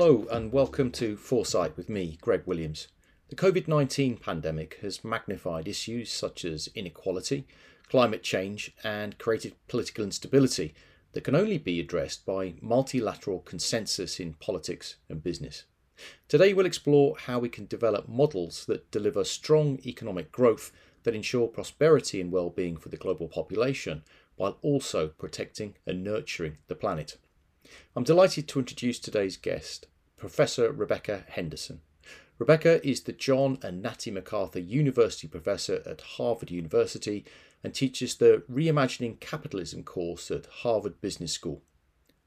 Hello, and welcome to Foresight with me, Greg Williams. The COVID 19 pandemic has magnified issues such as inequality, climate change, and created political instability that can only be addressed by multilateral consensus in politics and business. Today, we'll explore how we can develop models that deliver strong economic growth that ensure prosperity and well being for the global population, while also protecting and nurturing the planet. I'm delighted to introduce today's guest, Professor Rebecca Henderson. Rebecca is the John and Natty McArthur University Professor at Harvard University and teaches the Reimagining Capitalism course at Harvard Business School.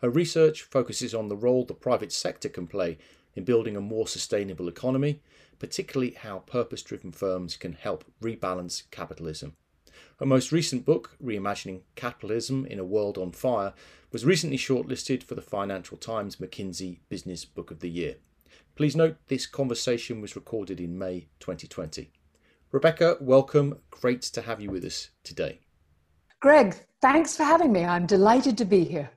Her research focuses on the role the private sector can play in building a more sustainable economy, particularly how purpose driven firms can help rebalance capitalism. Her most recent book, Reimagining Capitalism in a World on Fire, was recently shortlisted for the Financial Times McKinsey Business Book of the Year. Please note this conversation was recorded in May 2020. Rebecca, welcome. Great to have you with us today. Greg, thanks for having me. I'm delighted to be here.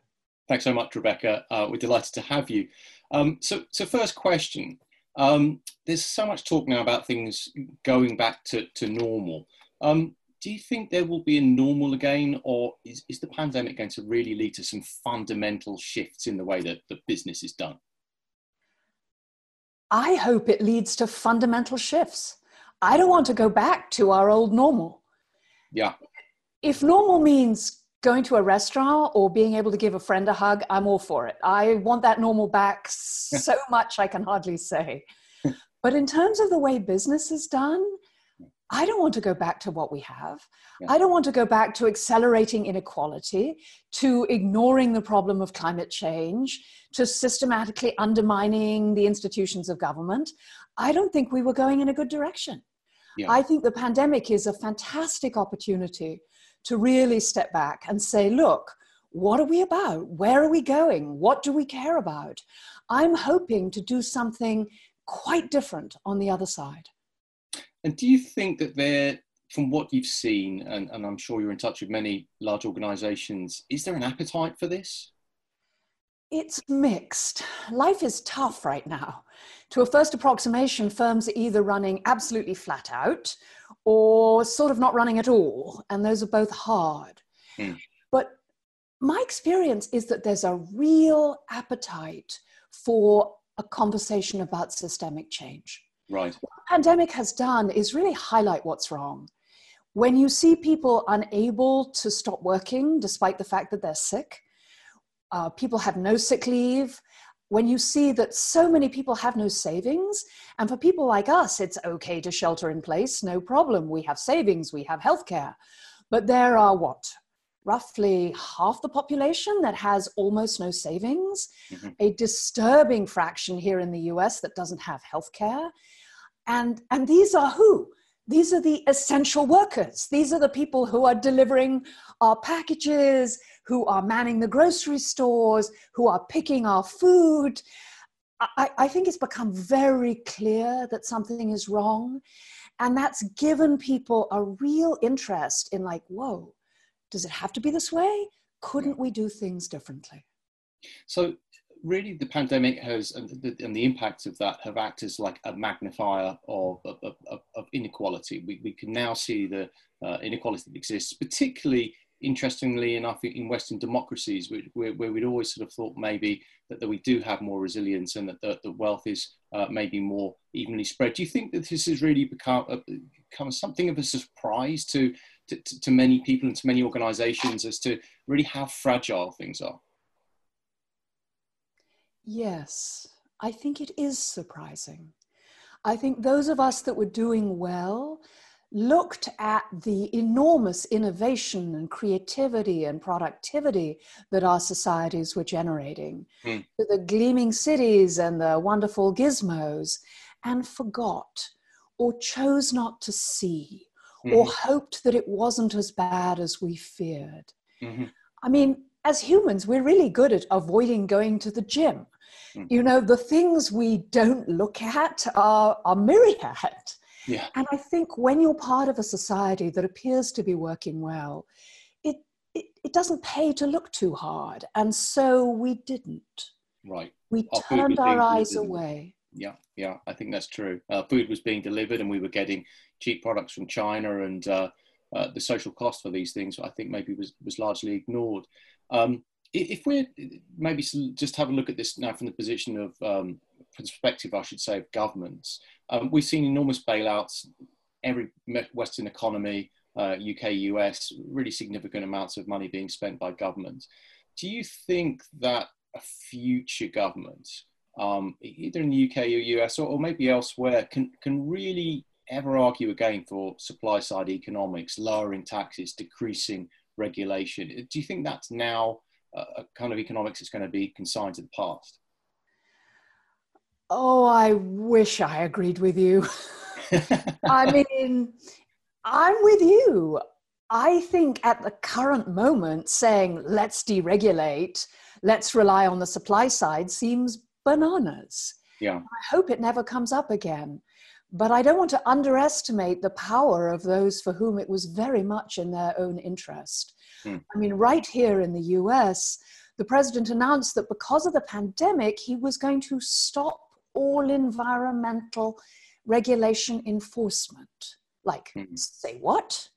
Thanks so much, Rebecca. Uh, we're delighted to have you. Um, so, so first question. Um, there's so much talk now about things going back to, to normal. Um, do you think there will be a normal again, or is, is the pandemic going to really lead to some fundamental shifts in the way that the business is done? I hope it leads to fundamental shifts. I don't want to go back to our old normal. Yeah. If normal means going to a restaurant or being able to give a friend a hug, I'm all for it. I want that normal back so much I can hardly say. But in terms of the way business is done, I don't want to go back to what we have. Yeah. I don't want to go back to accelerating inequality, to ignoring the problem of climate change, to systematically undermining the institutions of government. I don't think we were going in a good direction. Yeah. I think the pandemic is a fantastic opportunity to really step back and say, look, what are we about? Where are we going? What do we care about? I'm hoping to do something quite different on the other side. And do you think that there, from what you've seen, and, and I'm sure you're in touch with many large organisations, is there an appetite for this? It's mixed. Life is tough right now. To a first approximation, firms are either running absolutely flat out or sort of not running at all, and those are both hard. Mm. But my experience is that there's a real appetite for a conversation about systemic change. Right. What the pandemic has done is really highlight what's wrong. When you see people unable to stop working despite the fact that they're sick, uh, people have no sick leave, when you see that so many people have no savings, and for people like us, it's okay to shelter in place, no problem. We have savings, we have healthcare. But there are what? Roughly half the population that has almost no savings, mm-hmm. a disturbing fraction here in the US that doesn't have healthcare. And, and these are who? These are the essential workers. These are the people who are delivering our packages, who are manning the grocery stores, who are picking our food. I, I think it's become very clear that something is wrong. And that's given people a real interest in, like, whoa, does it have to be this way? Couldn't we do things differently? So, really the pandemic has and the, and the impacts of that have acted as like a magnifier of, of, of, of inequality. We, we can now see the uh, inequality that exists, particularly interestingly enough in Western democracies, where, where, we'd always sort of thought maybe that, that we do have more resilience and that the, wealth is uh, maybe more evenly spread. Do you think that this has really become, uh, become something of a surprise to, to, to many people and to many organizations as to really how fragile things are? Yes, I think it is surprising. I think those of us that were doing well looked at the enormous innovation and creativity and productivity that our societies were generating, mm. the gleaming cities and the wonderful gizmos, and forgot or chose not to see mm. or mm-hmm. hoped that it wasn't as bad as we feared. Mm-hmm. I mean, as humans, we're really good at avoiding going to the gym. Mm. You know, the things we don't look at are, are myriad. Yeah. And I think when you're part of a society that appears to be working well, it, it, it doesn't pay to look too hard. And so we didn't. Right. We our turned our eyes away. Yeah, yeah, I think that's true. Uh, food was being delivered, and we were getting cheap products from China, and uh, uh, the social cost for these things, I think, maybe was was largely ignored. Um, if we're maybe just have a look at this now from the position of um, perspective, I should say, of governments, um, we've seen enormous bailouts. Every Western economy, uh, UK, US, really significant amounts of money being spent by governments. Do you think that a future government, um, either in the UK or US or, or maybe elsewhere, can, can really ever argue again for supply side economics, lowering taxes, decreasing regulation? Do you think that's now a kind of economics that's going to be consigned to the past? Oh, I wish I agreed with you. I mean, I'm with you. I think at the current moment, saying let's deregulate, let's rely on the supply side seems bananas. Yeah. I hope it never comes up again. But I don't want to underestimate the power of those for whom it was very much in their own interest. Mm. I mean, right here in the US, the president announced that because of the pandemic, he was going to stop all environmental regulation enforcement. Like, mm. say what?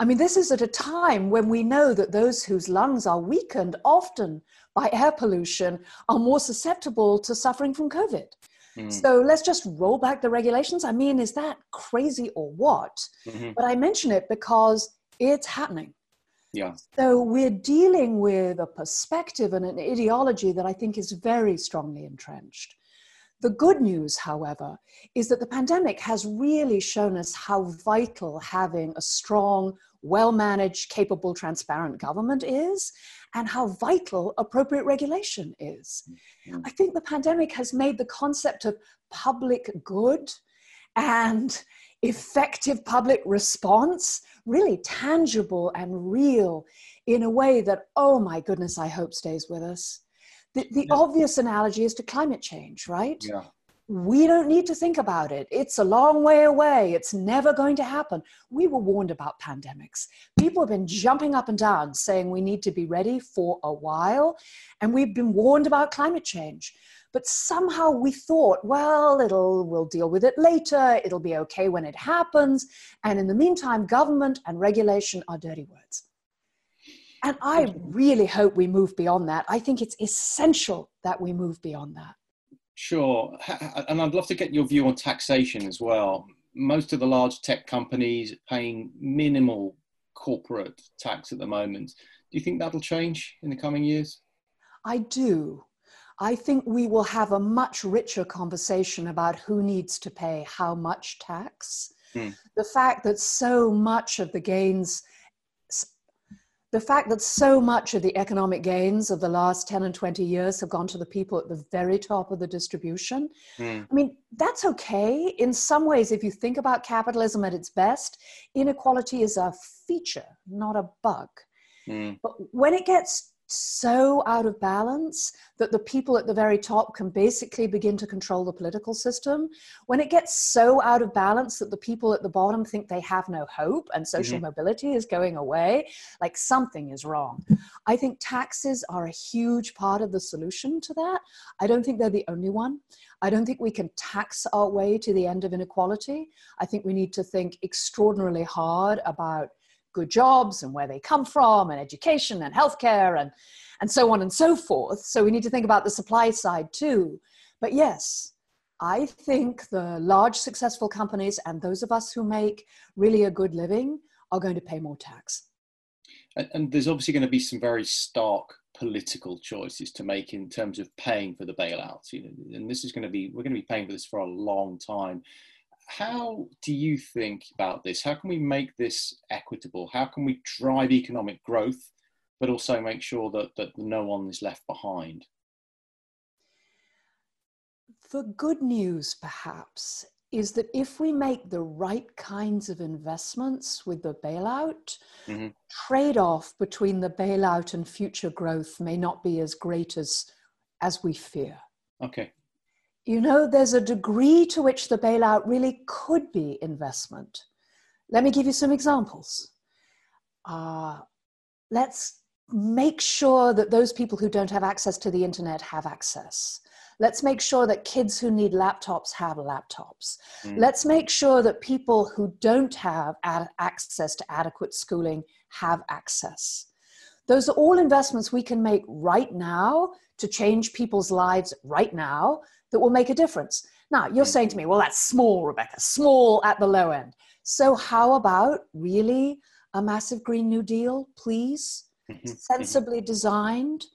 I mean, this is at a time when we know that those whose lungs are weakened often by air pollution are more susceptible to suffering from COVID. Mm. So let's just roll back the regulations. I mean, is that crazy or what? Mm-hmm. But I mention it because it's happening. Yeah. So we're dealing with a perspective and an ideology that I think is very strongly entrenched. The good news, however, is that the pandemic has really shown us how vital having a strong, well managed, capable, transparent government is, and how vital appropriate regulation is. Mm-hmm. I think the pandemic has made the concept of public good and effective public response really tangible and real in a way that, oh my goodness, I hope stays with us. The, the yeah. obvious analogy is to climate change, right? Yeah. We don't need to think about it. It's a long way away. It's never going to happen. We were warned about pandemics. People have been jumping up and down saying we need to be ready for a while. And we've been warned about climate change. But somehow we thought, well, it'll we'll deal with it later. It'll be okay when it happens. And in the meantime, government and regulation are dirty words. And I really hope we move beyond that. I think it's essential that we move beyond that. Sure. And I'd love to get your view on taxation as well. Most of the large tech companies paying minimal corporate tax at the moment. Do you think that'll change in the coming years? I do. I think we will have a much richer conversation about who needs to pay how much tax. Mm. The fact that so much of the gains, the fact that so much of the economic gains of the last 10 and 20 years have gone to the people at the very top of the distribution. Mm. I mean, that's okay. In some ways, if you think about capitalism at its best, inequality is a feature, not a bug. Mm. But when it gets so out of balance that the people at the very top can basically begin to control the political system, when it gets so out of balance that the people at the bottom think they have no hope and social mm-hmm. mobility is going away, like something is wrong. I think taxes are a huge part of the solution to that. I don't think they're the only one. I don't think we can tax our way to the end of inequality. I think we need to think extraordinarily hard about good jobs and where they come from and education and healthcare and and so on and so forth. So we need to think about the supply side too. But yes i think the large successful companies and those of us who make really a good living are going to pay more tax. And, and there's obviously going to be some very stark political choices to make in terms of paying for the bailouts you know, and this is going to be we're going to be paying for this for a long time how do you think about this? How can we make this equitable? How can we drive economic growth, but also make sure that, that no one is left behind? The good news, perhaps, is that if we make the right kinds of investments with the bailout, mm-hmm. trade off between the bailout and future growth may not be as great as, as we fear. Okay you know, there's a degree to which the bailout really could be investment. Let me give you some examples. Uh, let's make sure that those people who don't have access to the internet have access. Let's make sure that kids who need laptops have laptops. Mm. Let's make sure that people who don't have ad- access to adequate schooling have access. Those are all investments we can make right now to change people's lives right now that will make a difference. Now, you're saying to me, well, that's small, Rebecca, small at the low end. So, how about really a massive Green New Deal, please? Mm-hmm. Sensibly designed,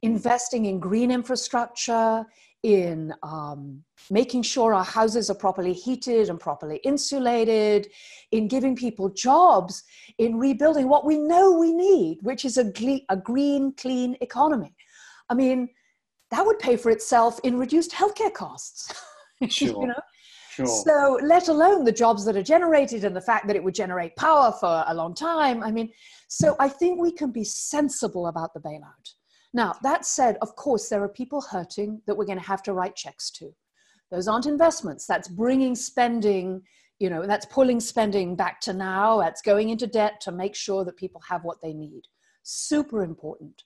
investing in green infrastructure, in um, making sure our houses are properly heated and properly insulated, in giving people jobs, in rebuilding what we know we need, which is a, gle- a green, clean economy. I mean, that would pay for itself in reduced healthcare costs. Sure. you know? Sure. So, let alone the jobs that are generated and the fact that it would generate power for a long time. I mean, so I think we can be sensible about the bailout. Now, that said, of course, there are people hurting that we're going to have to write checks to. Those aren't investments. That's bringing spending, you know, that's pulling spending back to now. That's going into debt to make sure that people have what they need. Super important.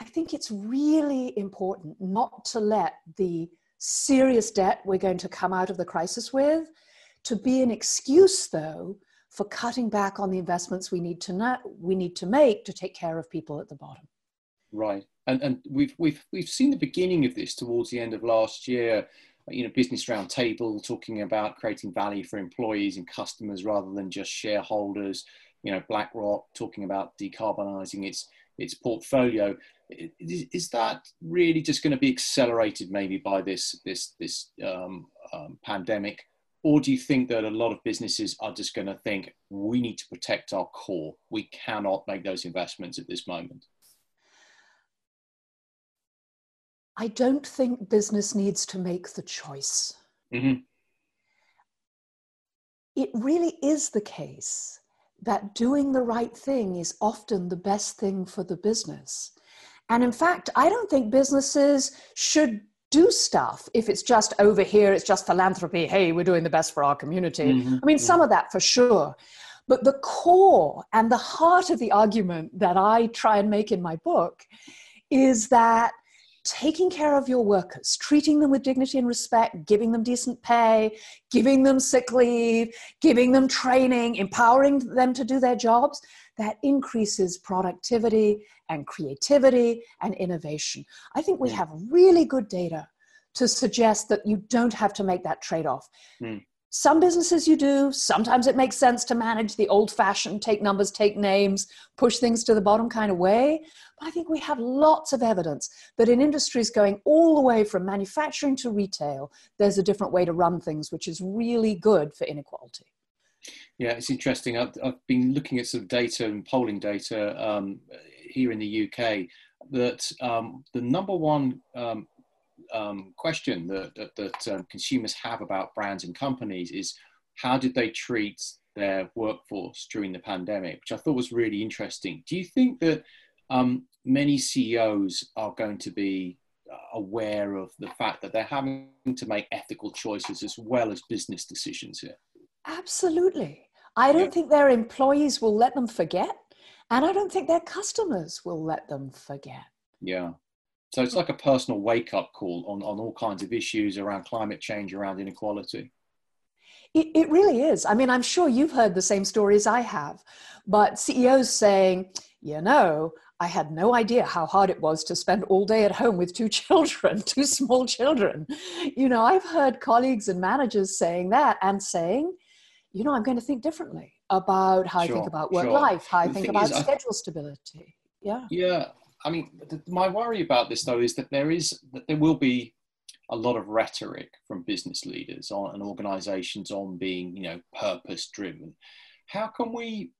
I think it's really important not to let the serious debt we're going to come out of the crisis with to be an excuse, though, for cutting back on the investments we need to, na- we need to make to take care of people at the bottom. Right, and and we've we've we've seen the beginning of this towards the end of last year. You know, Business Roundtable talking about creating value for employees and customers rather than just shareholders. You know, BlackRock talking about decarbonising its its portfolio. Is, that really just going to be accelerated maybe by this this this um, um, pandemic, or do you think that a lot of businesses are just going to think we need to protect our core? We cannot make those investments at this moment. I don't think business needs to make the choice. Mm-hmm. It really is the case that doing the right thing is often the best thing for the business. And in fact, I don't think businesses should do stuff if it's just over here, it's just philanthropy. Hey, we're doing the best for our community. Mm-hmm. I mean, some of that for sure. But the core and the heart of the argument that I try and make in my book is that taking care of your workers, treating them with dignity and respect, giving them decent pay, giving them sick leave, giving them training, empowering them to do their jobs, that increases productivity and creativity and innovation. I think we have really good data to suggest that you don't have to make that trade off. Mm. Some businesses you do. Sometimes it makes sense to manage the old fashioned take numbers, take names, push things to the bottom kind of way. But I think we have lots of evidence that in industries going all the way from manufacturing to retail, there's a different way to run things, which is really good for inequality. Yeah, it's interesting. I've, I've been looking at some data and polling data um, here in the UK that um, the number one um, um, question that, that, that um, consumers have about brands and companies is how did they treat their workforce during the pandemic, which I thought was really interesting. Do you think that um, many CEOs are going to be uh, aware of the fact that they're having to make ethical choices as well as business decisions here? Absolutely. I don't yeah. think their employees will let them forget, and I don't think their customers will let them forget. Yeah. So it's like a personal wake up call on, on all kinds of issues around climate change, around inequality. It, it really is. I mean, I'm sure you've heard the same stories I have, but CEOs saying, you know, I had no idea how hard it was to spend all day at home with two children, two small children. You know, I've heard colleagues and managers saying that and saying, you know, I'm going to think differently about how sure, I think about work sure. life, how I think about is, schedule stability. Yeah. Yeah. I mean, the, my worry about this though is that there is that there will be a lot of rhetoric from business leaders on, and organisations on being, you know, purpose driven. How can we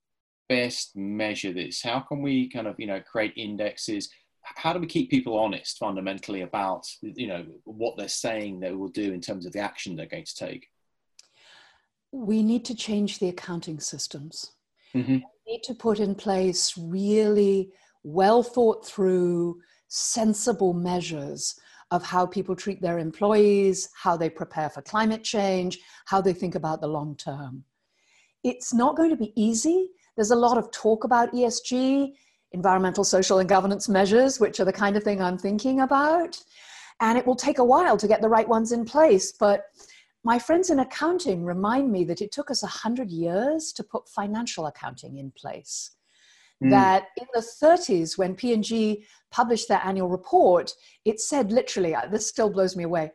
best measure this? How can we kind of, you know, create indexes? How do we keep people honest fundamentally about, you know, what they're saying they will do in terms of the action they're going to take? We need to change the accounting systems. Mm-hmm. We need to put in place really well thought through, sensible measures of how people treat their employees, how they prepare for climate change, how they think about the long term. It's not going to be easy. There's a lot of talk about ESG. environmental, social, and governance measures, which are the kind of thing I'm thinking about. And it will take a while to get the right ones in place. But my friends in accounting remind me that it took us 100 years to put financial accounting in place. Mm. That in the 30s, when P&G published their annual report, it said literally, uh, this still blows me away.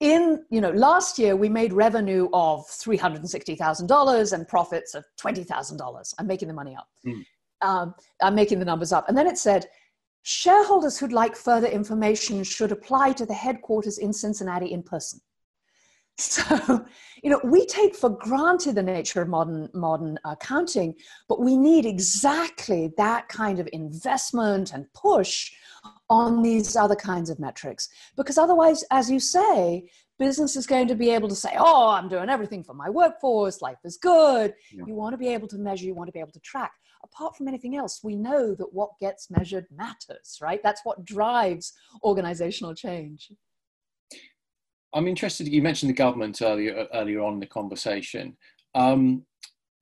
In, you know, last year we made revenue of $360,000 and profits of $20,000. I'm making the money up. Mm. Um, I'm making the numbers up. And then it said, shareholders who'd like further information should apply to the headquarters in Cincinnati in person. So, you know, we take for granted the nature of modern modern uh, accounting, but we need exactly that kind of investment and push on these other kinds of metrics. Because otherwise, as you say, business is going to be able to say, oh, I'm doing everything for my workforce, life is good. Yeah. You want to be able to measure, you want to be able to track. Apart from anything else, we know that what gets measured matters, right? That's what drives organizational change. I'm interested. You mentioned the government earlier earlier on in the conversation. Um,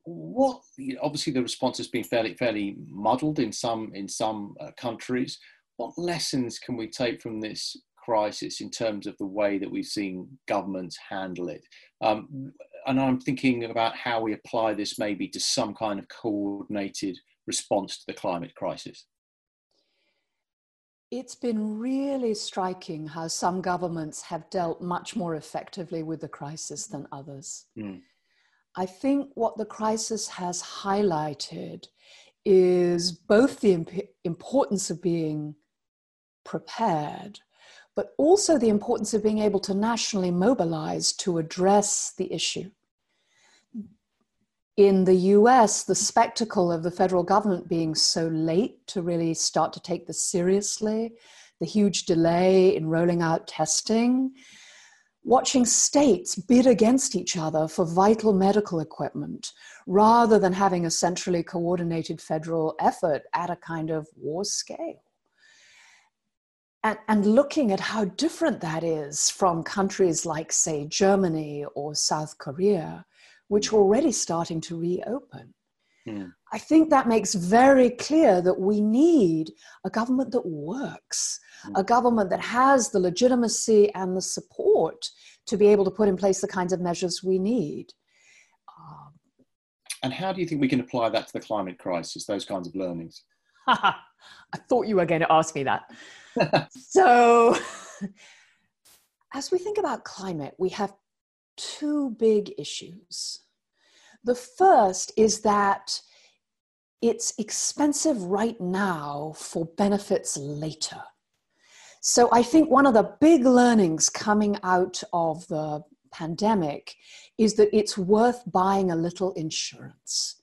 what obviously the response has been fairly fairly muddled in some in some uh, countries. What lessons can we take from this crisis in terms of the way that we've seen governments handle it? Um, and I'm thinking about how we apply this maybe to some kind of coordinated response to the climate crisis. It's been really striking how some governments have dealt much more effectively with the crisis than others. Mm. I think what the crisis has highlighted is both the imp- importance of being prepared, but also the importance of being able to nationally mobilize to address the issue in the US, the spectacle of the federal government being so late to really start to take this seriously, the huge delay in rolling out testing, watching states bid against each other for vital medical equipment rather than having a centrally coordinated federal effort at a kind of war scale. And, and looking at how different that is from countries like, say, Germany or South Korea, which are already starting to reopen. Yeah. Hmm. I think that makes very clear that we need a government that works, mm. a government that has the legitimacy and the support to be able to put in place the kinds of measures we need. Um, and how do you think we can apply that to the climate crisis, those kinds of learnings? I thought you were going to ask me that. so, as we think about climate, we have two big issues. The first is that it's expensive right now for benefits later. So I think one of the big learnings coming out of the pandemic is that it's worth buying a little insurance.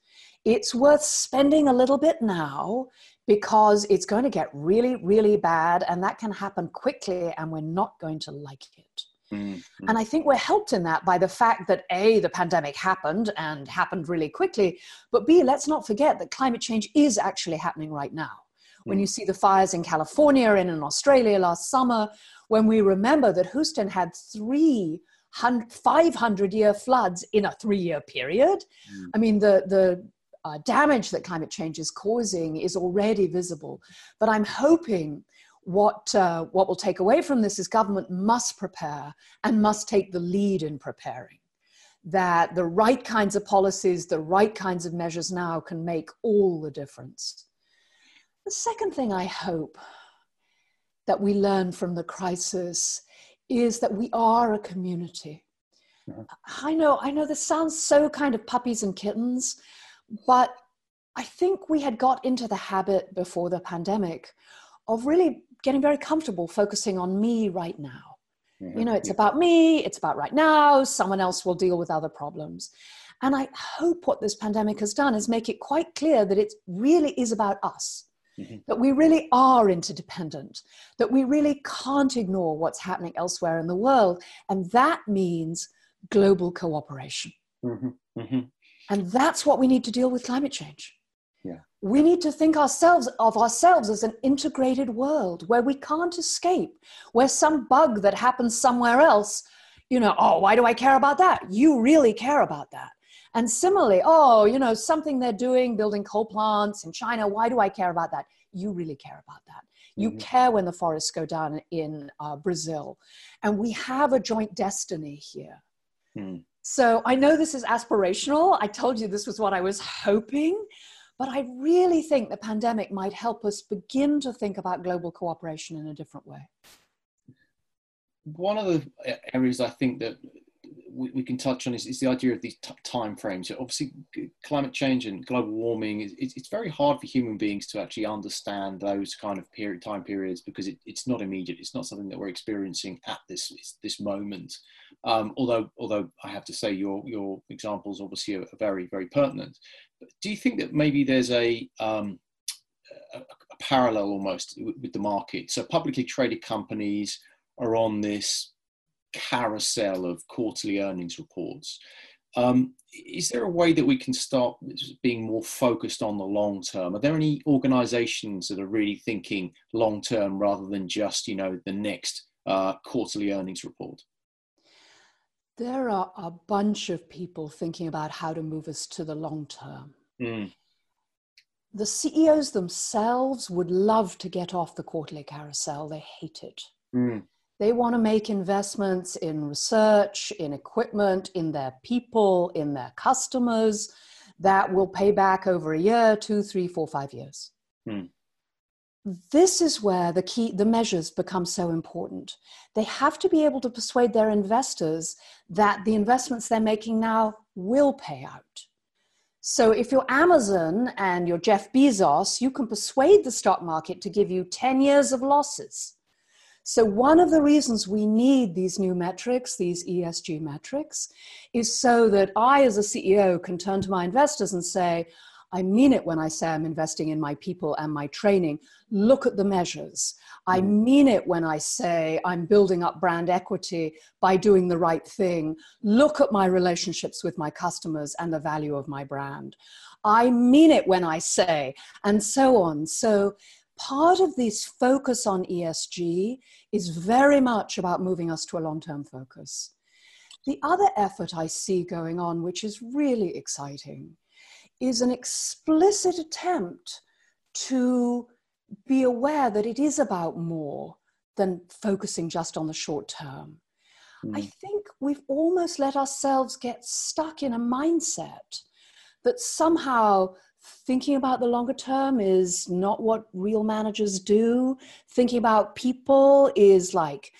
It's worth spending a little bit now because it's going to get really, really bad, and that can happen quickly, and we're not going to like it. Mm-hmm. And I think we're helped in that by the fact that A, the pandemic happened and happened really quickly, but B, let's not forget that climate change is actually happening right now. Mm-hmm. When you mm. see the fires in California and in Australia last summer, when we remember that Houston had three 500 year floods in a three year period. Mm. I mean, the, the uh, damage that climate change is causing is already visible. But I'm hoping what, uh, what we'll take away from this is government must prepare and must take the lead in preparing. That the right kinds of policies, the right kinds of measures now can make all the difference. The second thing I hope that we learn from the crisis is that we are a community. Yeah. I know, I know this sounds so kind of puppies and kittens, but I think we had got into the habit before the pandemic of really getting very comfortable focusing on me right now. Mm-hmm. You know, it's about me, it's about right now, someone else will deal with other problems. And I hope what this pandemic has done is make it quite clear that it really is about us, mm-hmm. that we really are interdependent, that we really can't ignore what's happening elsewhere in the world. And that means global cooperation. Mm-hmm. mm-hmm. And that's what we need to deal with climate change we need to think ourselves of ourselves as an integrated world where we can't escape where some bug that happens somewhere else you know oh why do i care about that you really care about that And similarly, oh, you know, something they're doing, building coal plants in China, why do I care about that? You really care about that. You mm-hmm. care when the forests go down in uh, Brazil. And we have a joint destiny here. Mm. So I know this is aspirational. I told you this was what I was hoping. But I really think the pandemic might help us begin to think about global cooperation in a different way. One of the areas I think that we, can touch on is, is the idea of these t- time frames. Obviously, climate change and global warming is it's, very hard for human beings to actually understand those kind of period time periods because it, it's not immediate. It's not something that we're experiencing at this this moment. Um, although although I have to say your your examples obviously are very very pertinent. Do you think that maybe there's a um, a, a parallel almost with, with the market? So publicly traded companies are on this carousel of quarterly earnings reports. Um, is there a way that we can start being more focused on the long term? Are there any organisations that are really thinking long term rather than just, you know, the next uh, quarterly earnings report? There are a bunch of people thinking about how to move us to the long term. Mm. The CEOs themselves would love to get off the quarterly carousel. They hate it. Mm. They want to make investments in research, in equipment, in their people, in their customers that will pay back over a year, two, three, four, five years. Hmm. This is where the key, the measures become so important. They have to be able to persuade their investors that the investments they're making now will pay out. So if you're Amazon and you're Jeff Bezos, you can persuade the stock market to give you 10 years of losses so, one of the reasons we need these new metrics, these ESG metrics, is so that I, as a CEO, can turn to my investors and say, I mean it when I say I'm investing in my people and my training. Look at the measures. I mm. mean it when I say I'm building up brand equity by doing the right thing. Look at my relationships with my customers and the value of my brand. I mean it when I say, and so on. So part of this focus on ESG is very much about moving us to a long term focus. The other effort I see going on, which is really exciting, is an explicit attempt to be aware that it is about more than focusing just on the short term. Mm. I think we've almost let ourselves get stuck in a mindset that somehow thinking about the longer term is not what real managers do thinking about people is like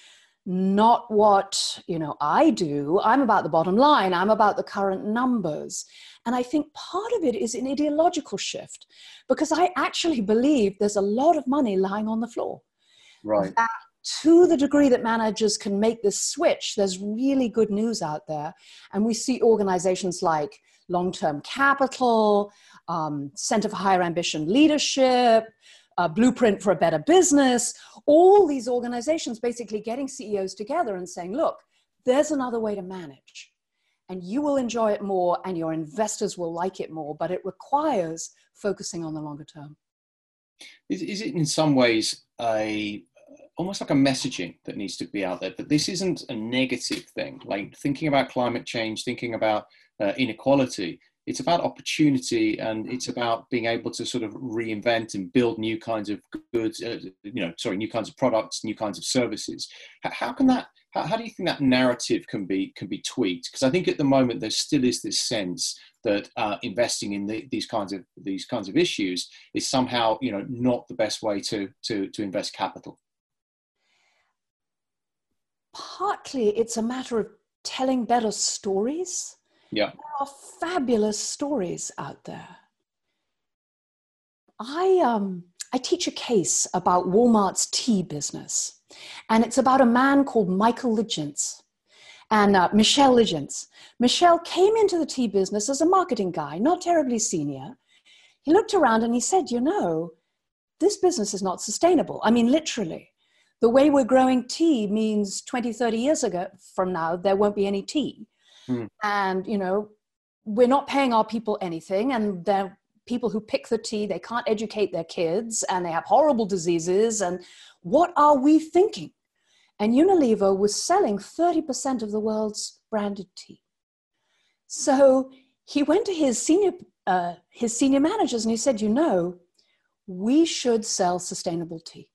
not what you know i do i'm about the bottom line i'm about the current numbers and i think part of it is an ideological shift because i actually believe there's a lot of money lying on the floor. Right. That to the degree that managers can make this switch there's really good news out there. And we see organizations like long-term capital um, Center for Higher Ambition Leadership, uh, Blueprint for a Better Business, all these organizations basically getting CEOs together and saying, look, there's another way to manage. And you will enjoy it more, and your investors will like it more, but it requires focusing on the longer term. Is, is it in some ways a almost like a messaging that needs to be out there that this isn't a negative thing? Like thinking about climate change, thinking about uh, inequality it's about opportunity and it's about being able to sort of reinvent and build new kinds of goods uh, you know sorry new kinds of products new kinds of services. How, how can that how, how, do you think that narrative can be can be tweaked? Because i think at the moment there still is this sense that uh, investing in the, these kinds of these kinds of issues is somehow you know not the best way to to to invest capital. Partly it's a matter of telling better stories yeah. There are fabulous stories out there. I um I teach a case about Walmart's tea business, and it's about a man called Michael Liggins and uh, Michelle Liggins. Michelle came into the tea business as a marketing guy, not terribly senior. He looked around and he said, You know, this business is not sustainable. I mean, literally. The way we're growing tea means 20, 30 years ago from now, there won't be any tea. Mm. And, you know, we're not paying our people anything. And they're people who pick the tea, they can't educate their kids and they have horrible diseases. And what are we thinking? And Unilever was selling 30% of the world's branded tea. So he went to his senior uh, his senior managers and he said, "You know, we should sell sustainable tea."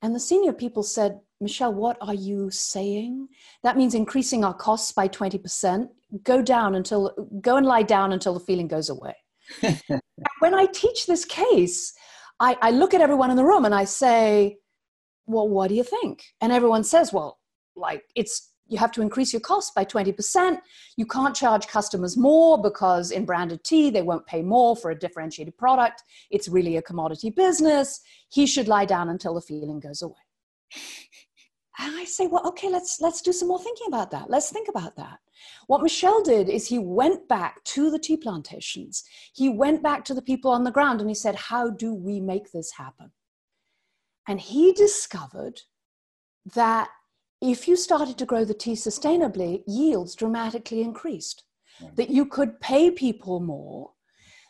And the senior people said, Michelle, what are you saying? That means increasing our costs by 20%. Go down until, go and lie down until the feeling goes away. when I teach this case, I, I look at everyone in the room and I say, well, what do you think? And everyone says, well, like it's you have to increase your cost by 20%. You can't charge customers more because in branded tea, they won't pay more for a differentiated product. It's really a commodity business. He should lie down until the feeling goes away. And I say, well, okay, let's let's do some more thinking about that. Let's think about that. What Michel did is he went back to the tea plantations. He went back to the people on the ground and he said, how do we make this happen? And he discovered that if you started to grow the tea sustainably, yields dramatically increased. Right. That you could pay people more,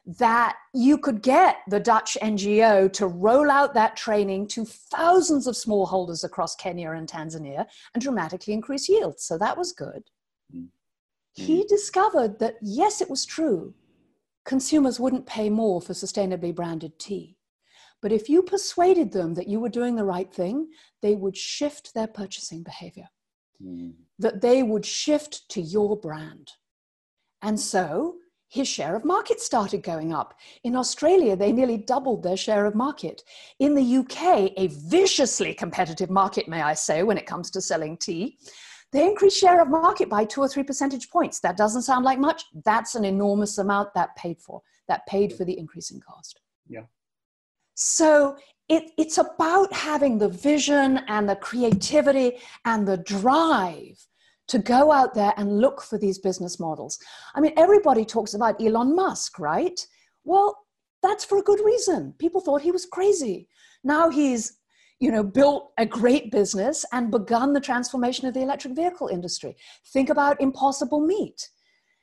that you could get the Dutch NGO to roll out that training to thousands of smallholders across Kenya and Tanzania and dramatically increase yields. So that was good. Mm. He discovered that, yes, it was true. Consumers wouldn't pay more for sustainably branded tea. But if you persuaded them that you were doing the right thing, they would shift their purchasing behavior, mm. that they would shift to your brand. And so his share of market started going up. In Australia, they nearly doubled their share of market. In the UK, a viciously competitive market, may I say, when it comes to selling tea, they increased share of market by two or three percentage points. That doesn't sound like much. That's an enormous amount that paid for, that paid for the increase in cost. Yeah. So it, it's about having the vision and the creativity and the drive to go out there and look for these business models. I mean, everybody talks about Elon Musk, right? Well, that's for a good reason. People thought he was crazy. Now he's you know built a great business and begun the transformation of the electric vehicle industry think about impossible meat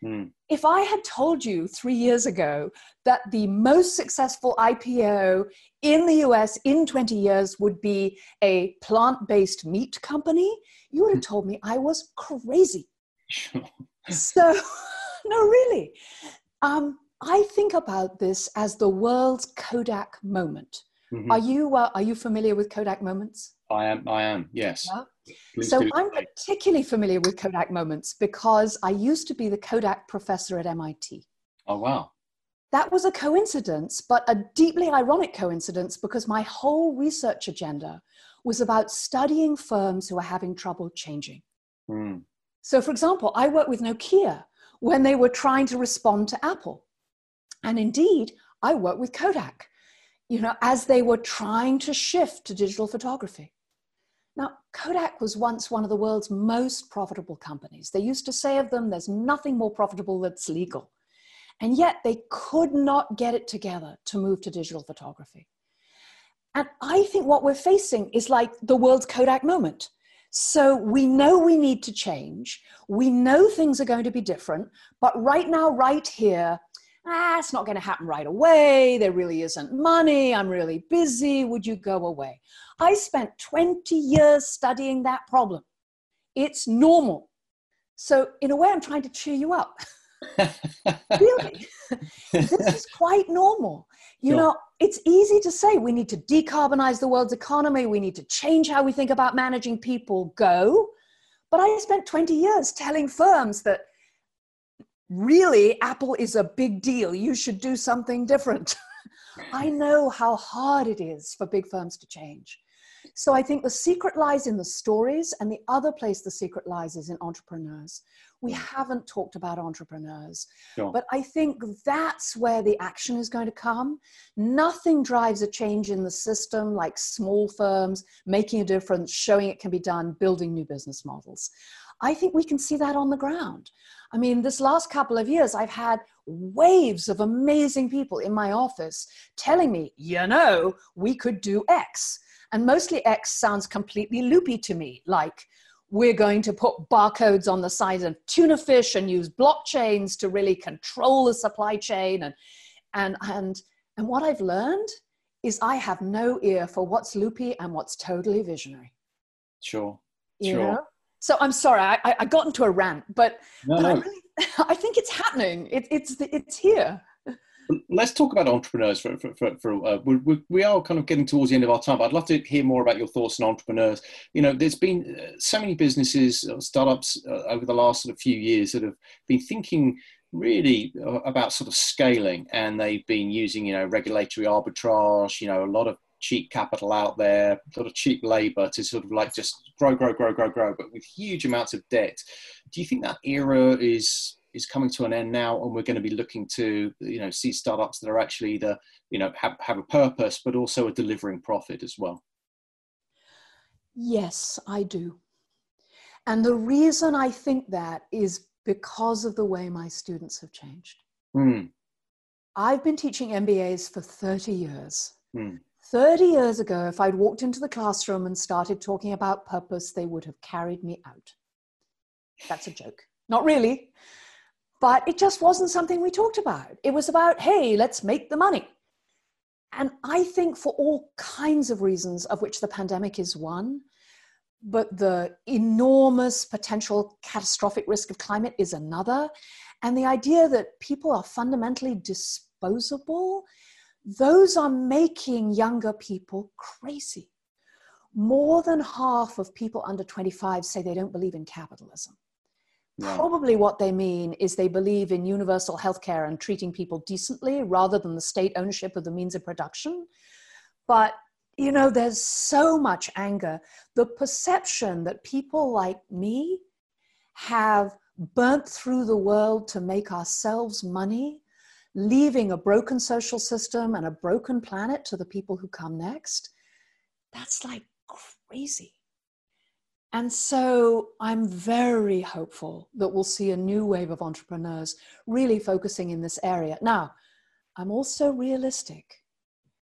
Mm. If I had told you three years ago that the most successful IPO in the US in 20 years would be a plant based meat company, you would have told me I was crazy. so, no, really. Um, I think about this as the world's Kodak moment. Mm-hmm. Are you uh, are you familiar with Kodak moments? I am. I am. Yes. Yeah? so I'm particularly familiar with Kodak moments because I used to be the Kodak professor at MIT. Oh wow. That was a coincidence, but a deeply ironic coincidence because my whole research agenda was about studying firms who are having trouble changing. Mm. So, for example, I worked with Nokia when they were trying to respond to Apple. And indeed, I worked with Kodak, you know, as they were trying to shift to digital photography. Now, Kodak was once one of the world's most profitable companies. They used to say of them, there's nothing more profitable that's legal. And yet they could not get it together to move to digital photography. And I think what we're facing is like the world's Kodak moment. So we know we need to change. We know things are going to be different. But right now, right here, ah, it's not going to happen right away. There really isn't money. I'm really busy. Would you go away? I spent 20 years studying that problem. It's normal. So, in a way, I'm trying to cheer you up. really, this is quite normal. You sure. know, it's easy to say we need to decarbonize the world's economy, we need to change how we think about managing people. Go. But I spent 20 years telling firms that really Apple is a big deal. You should do something different. I know how hard it is for big firms to change. So I think the secret lies in the stories, and the other place the secret lies is in entrepreneurs. We hmm. haven't talked about entrepreneurs, sure. but I think that's where the action is going to come. Nothing drives a change in the system like small firms making a difference, showing it can be done, building new business models. I think we can see that on the ground. I mean, this last couple of years, I've had waves of amazing people in my office telling me, you know, we could do X. And mostly X sounds completely loopy to me, like we're going to put barcodes on the side of tuna fish and use blockchains to really control the supply chain. And, and, and, and what I've learned is I have no ear for what's loopy and what's totally visionary. Sure. You sure. Know? So I'm sorry, I, I got into a rant, but, no, but no. I, really, I think it's happening. It, it's it's here. Let's talk about entrepreneurs for, for, for, for uh, we, we, are kind of getting towards the end of our time. But I'd love to hear more about your thoughts on entrepreneurs. You know, there's been uh, so many businesses, uh, startups uh, over the last sort of few years that have been thinking really uh, about sort of scaling, and they've been using you know regulatory arbitrage. You know, a lot of cheap capital out there, sort of cheap labor to sort of like just grow, grow, grow, grow, grow, but with huge amounts of debt. Do you think that era is is coming to an end now and we're going to be looking to you know see startups that are actually either you know have, have a purpose but also a delivering profit as well yes i do and the reason i think that is because of the way my students have changed mm. i've been teaching mbas for 30 years mm. 30 years ago if i'd walked into the classroom and started talking about purpose they would have carried me out that's a joke not really but it just wasn't something we talked about. It was about, hey, let's make the money. And I think for all kinds of reasons, of which the pandemic is one, but the enormous potential catastrophic risk of climate is another. And the idea that people are fundamentally disposable, those are making younger people crazy. More than half of people under 25 say they don't believe in capitalism. Probably what they mean is they believe in universal healthcare and treating people decently rather than the state ownership of the means of production. But, you know, there's so much anger. The perception that people like me have burnt through the world to make ourselves money, leaving a broken social system and a broken planet to the people who come next, that's like crazy. And so I'm very hopeful that we'll see a new wave of entrepreneurs really focusing in this area. Now, I'm also realistic.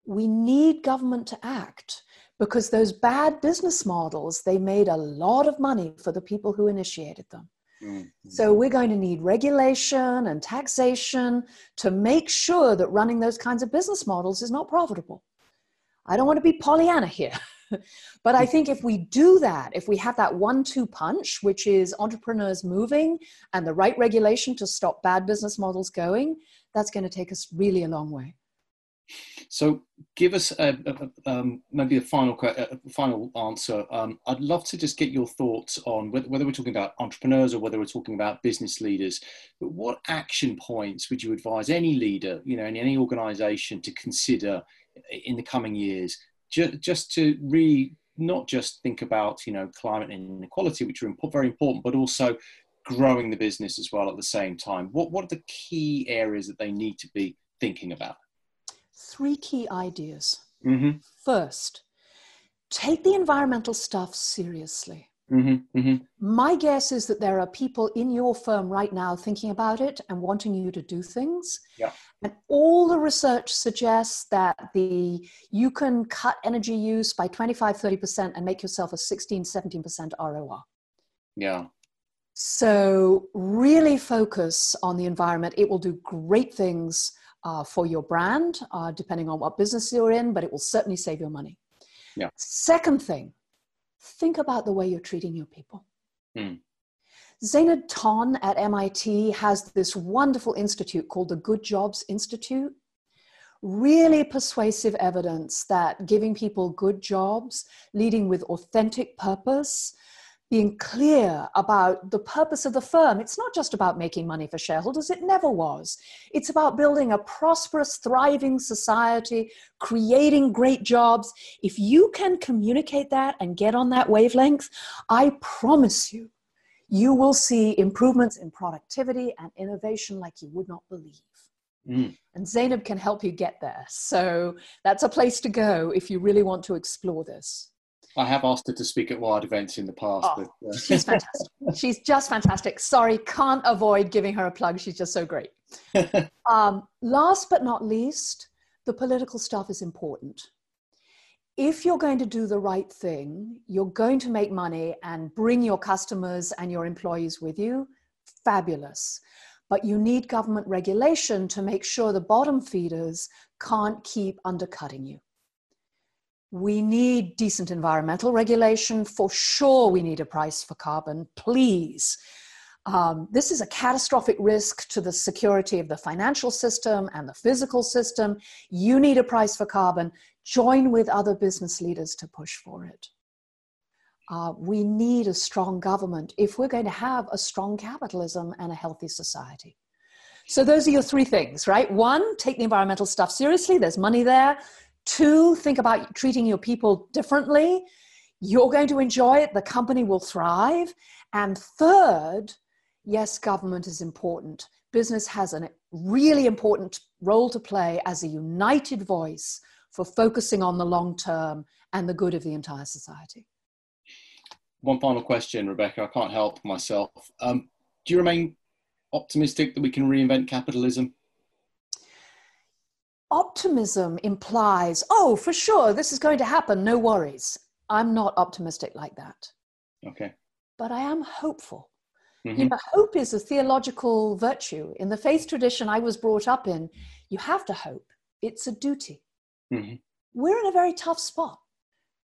We need government to act because those bad business models, they made a lot of money for the people who initiated them. Mm-hmm. So we're going to need regulation and taxation to make sure that running those kinds of business models is not profitable. I don't want to be Pollyanna here. but I think if we do that, if we have that one two punch, which is entrepreneurs moving and the right regulation to stop bad business models going, that's going to take us really a long way. So, give us a, a, um, maybe a final a final answer. Um, I'd love to just get your thoughts on whether, whether, we're talking about entrepreneurs or whether we're talking about business leaders. But what action points would you advise any leader, you know, in any organisation to consider in the coming years ju- just to really not just think about you know climate and inequality, which are imp- very important, but also growing the business as well at the same time. What what are the key areas that they need to be thinking about? Three key ideas. Mm-hmm. First, take the environmental stuff seriously. Mm-hmm, mm-hmm. My guess is that there are people in your firm right now thinking about it and wanting you to do things. Yeah. And all the research suggests that the you can cut energy use by 25, 30% and make yourself a 16, 17% ROR. Yeah. So really focus on the environment. It will do great things uh, for your brand, uh, depending on what business you're in, but it will certainly save your money. Yeah. Second thing, think about the way you're treating your people. Mm. Ton at MIT has this wonderful institute called the Good Jobs Institute. Really persuasive evidence that giving people good jobs, leading with authentic purpose, being clear about the purpose of the firm. It's not just about making money for shareholders, it never was. It's about building a prosperous, thriving society, creating great jobs. If you can communicate that and get on that wavelength, I promise you, you will see improvements in productivity and innovation like you would not believe. Mm. And Zeynep can help you get there. So that's a place to go if you really want to explore this. I have asked her to speak at WIRED events in the past. Oh, but, uh... she's fantastic. she's just fantastic. Sorry, can't avoid giving her a plug. She's just so great. um, last but not least, the political stuff is important. If you're going to do the right thing, you're going to make money and bring your customers and your employees with you. Fabulous. But you need government regulation to make sure the bottom feeders can't keep undercutting you. We need decent environmental regulation. For sure, we need a price for carbon, please. Um, this is a catastrophic risk to the security of the financial system and the physical system. You need a price for carbon. Join with other business leaders to push for it. Uh, we need a strong government if we're going to have a strong capitalism and a healthy society. So, those are your three things, right? One, take the environmental stuff seriously, there's money there. Two, think about treating your people differently. You're going to enjoy it, the company will thrive. And third, yes, government is important. Business has a really important role to play as a united voice for focusing on the long term and the good of the entire society. One final question, Rebecca. I can't help myself. Um, do you remain optimistic that we can reinvent capitalism? Optimism implies, oh, for sure, this is going to happen, no worries. I'm not optimistic like that. Okay. But I am hopeful. Mm-hmm. You know, hope is a theological virtue. In the faith tradition I was brought up in, you have to hope. It's a duty. Mm-hmm. We're in a very tough spot.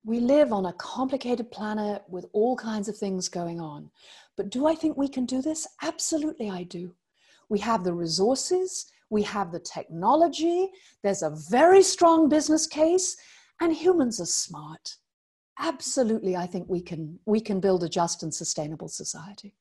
We live on a complicated planet with all kinds of things going on. But do I think we can do this? Absolutely, I do. We have the resources, we have the technology, there's a very strong business case, and humans are smart. Absolutely, I think we can, we can build a just and sustainable society.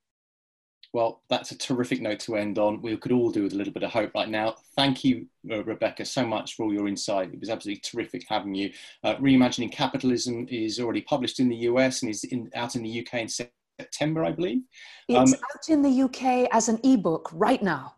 Well, that's a terrific note to end on. We could all do with a little bit of hope right now. Thank you, uh, Rebecca, so much for all your insight. It was absolutely terrific having you. Uh, Reimagining Capitalism is already published in the US and is in, out in the UK in September, I believe. It's um, out in the UK as an ebook right now.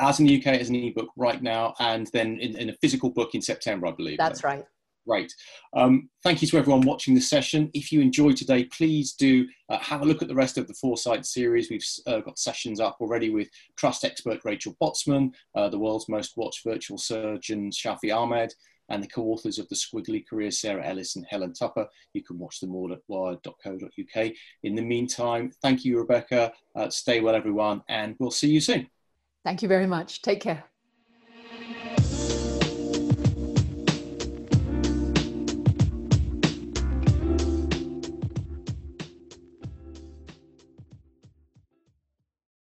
Out in the UK as an ebook right now, and then in, in a physical book in September, I believe. That's right. Great. Um, thank you to everyone watching the session. If you enjoyed today, please do uh, have a look at the rest of the Foresight series. We've uh, got sessions up already with trust expert Rachel Botsman, uh, the world's most watched virtual surgeon Shafi Ahmed, and the co-authors of the Squiggly Career, Sarah Ellis and Helen Tupper. You can watch them all at wired.co.uk. In the meantime, thank you, Rebecca. Uh, stay well, everyone, and we'll see you soon. Thank you very much. Take care.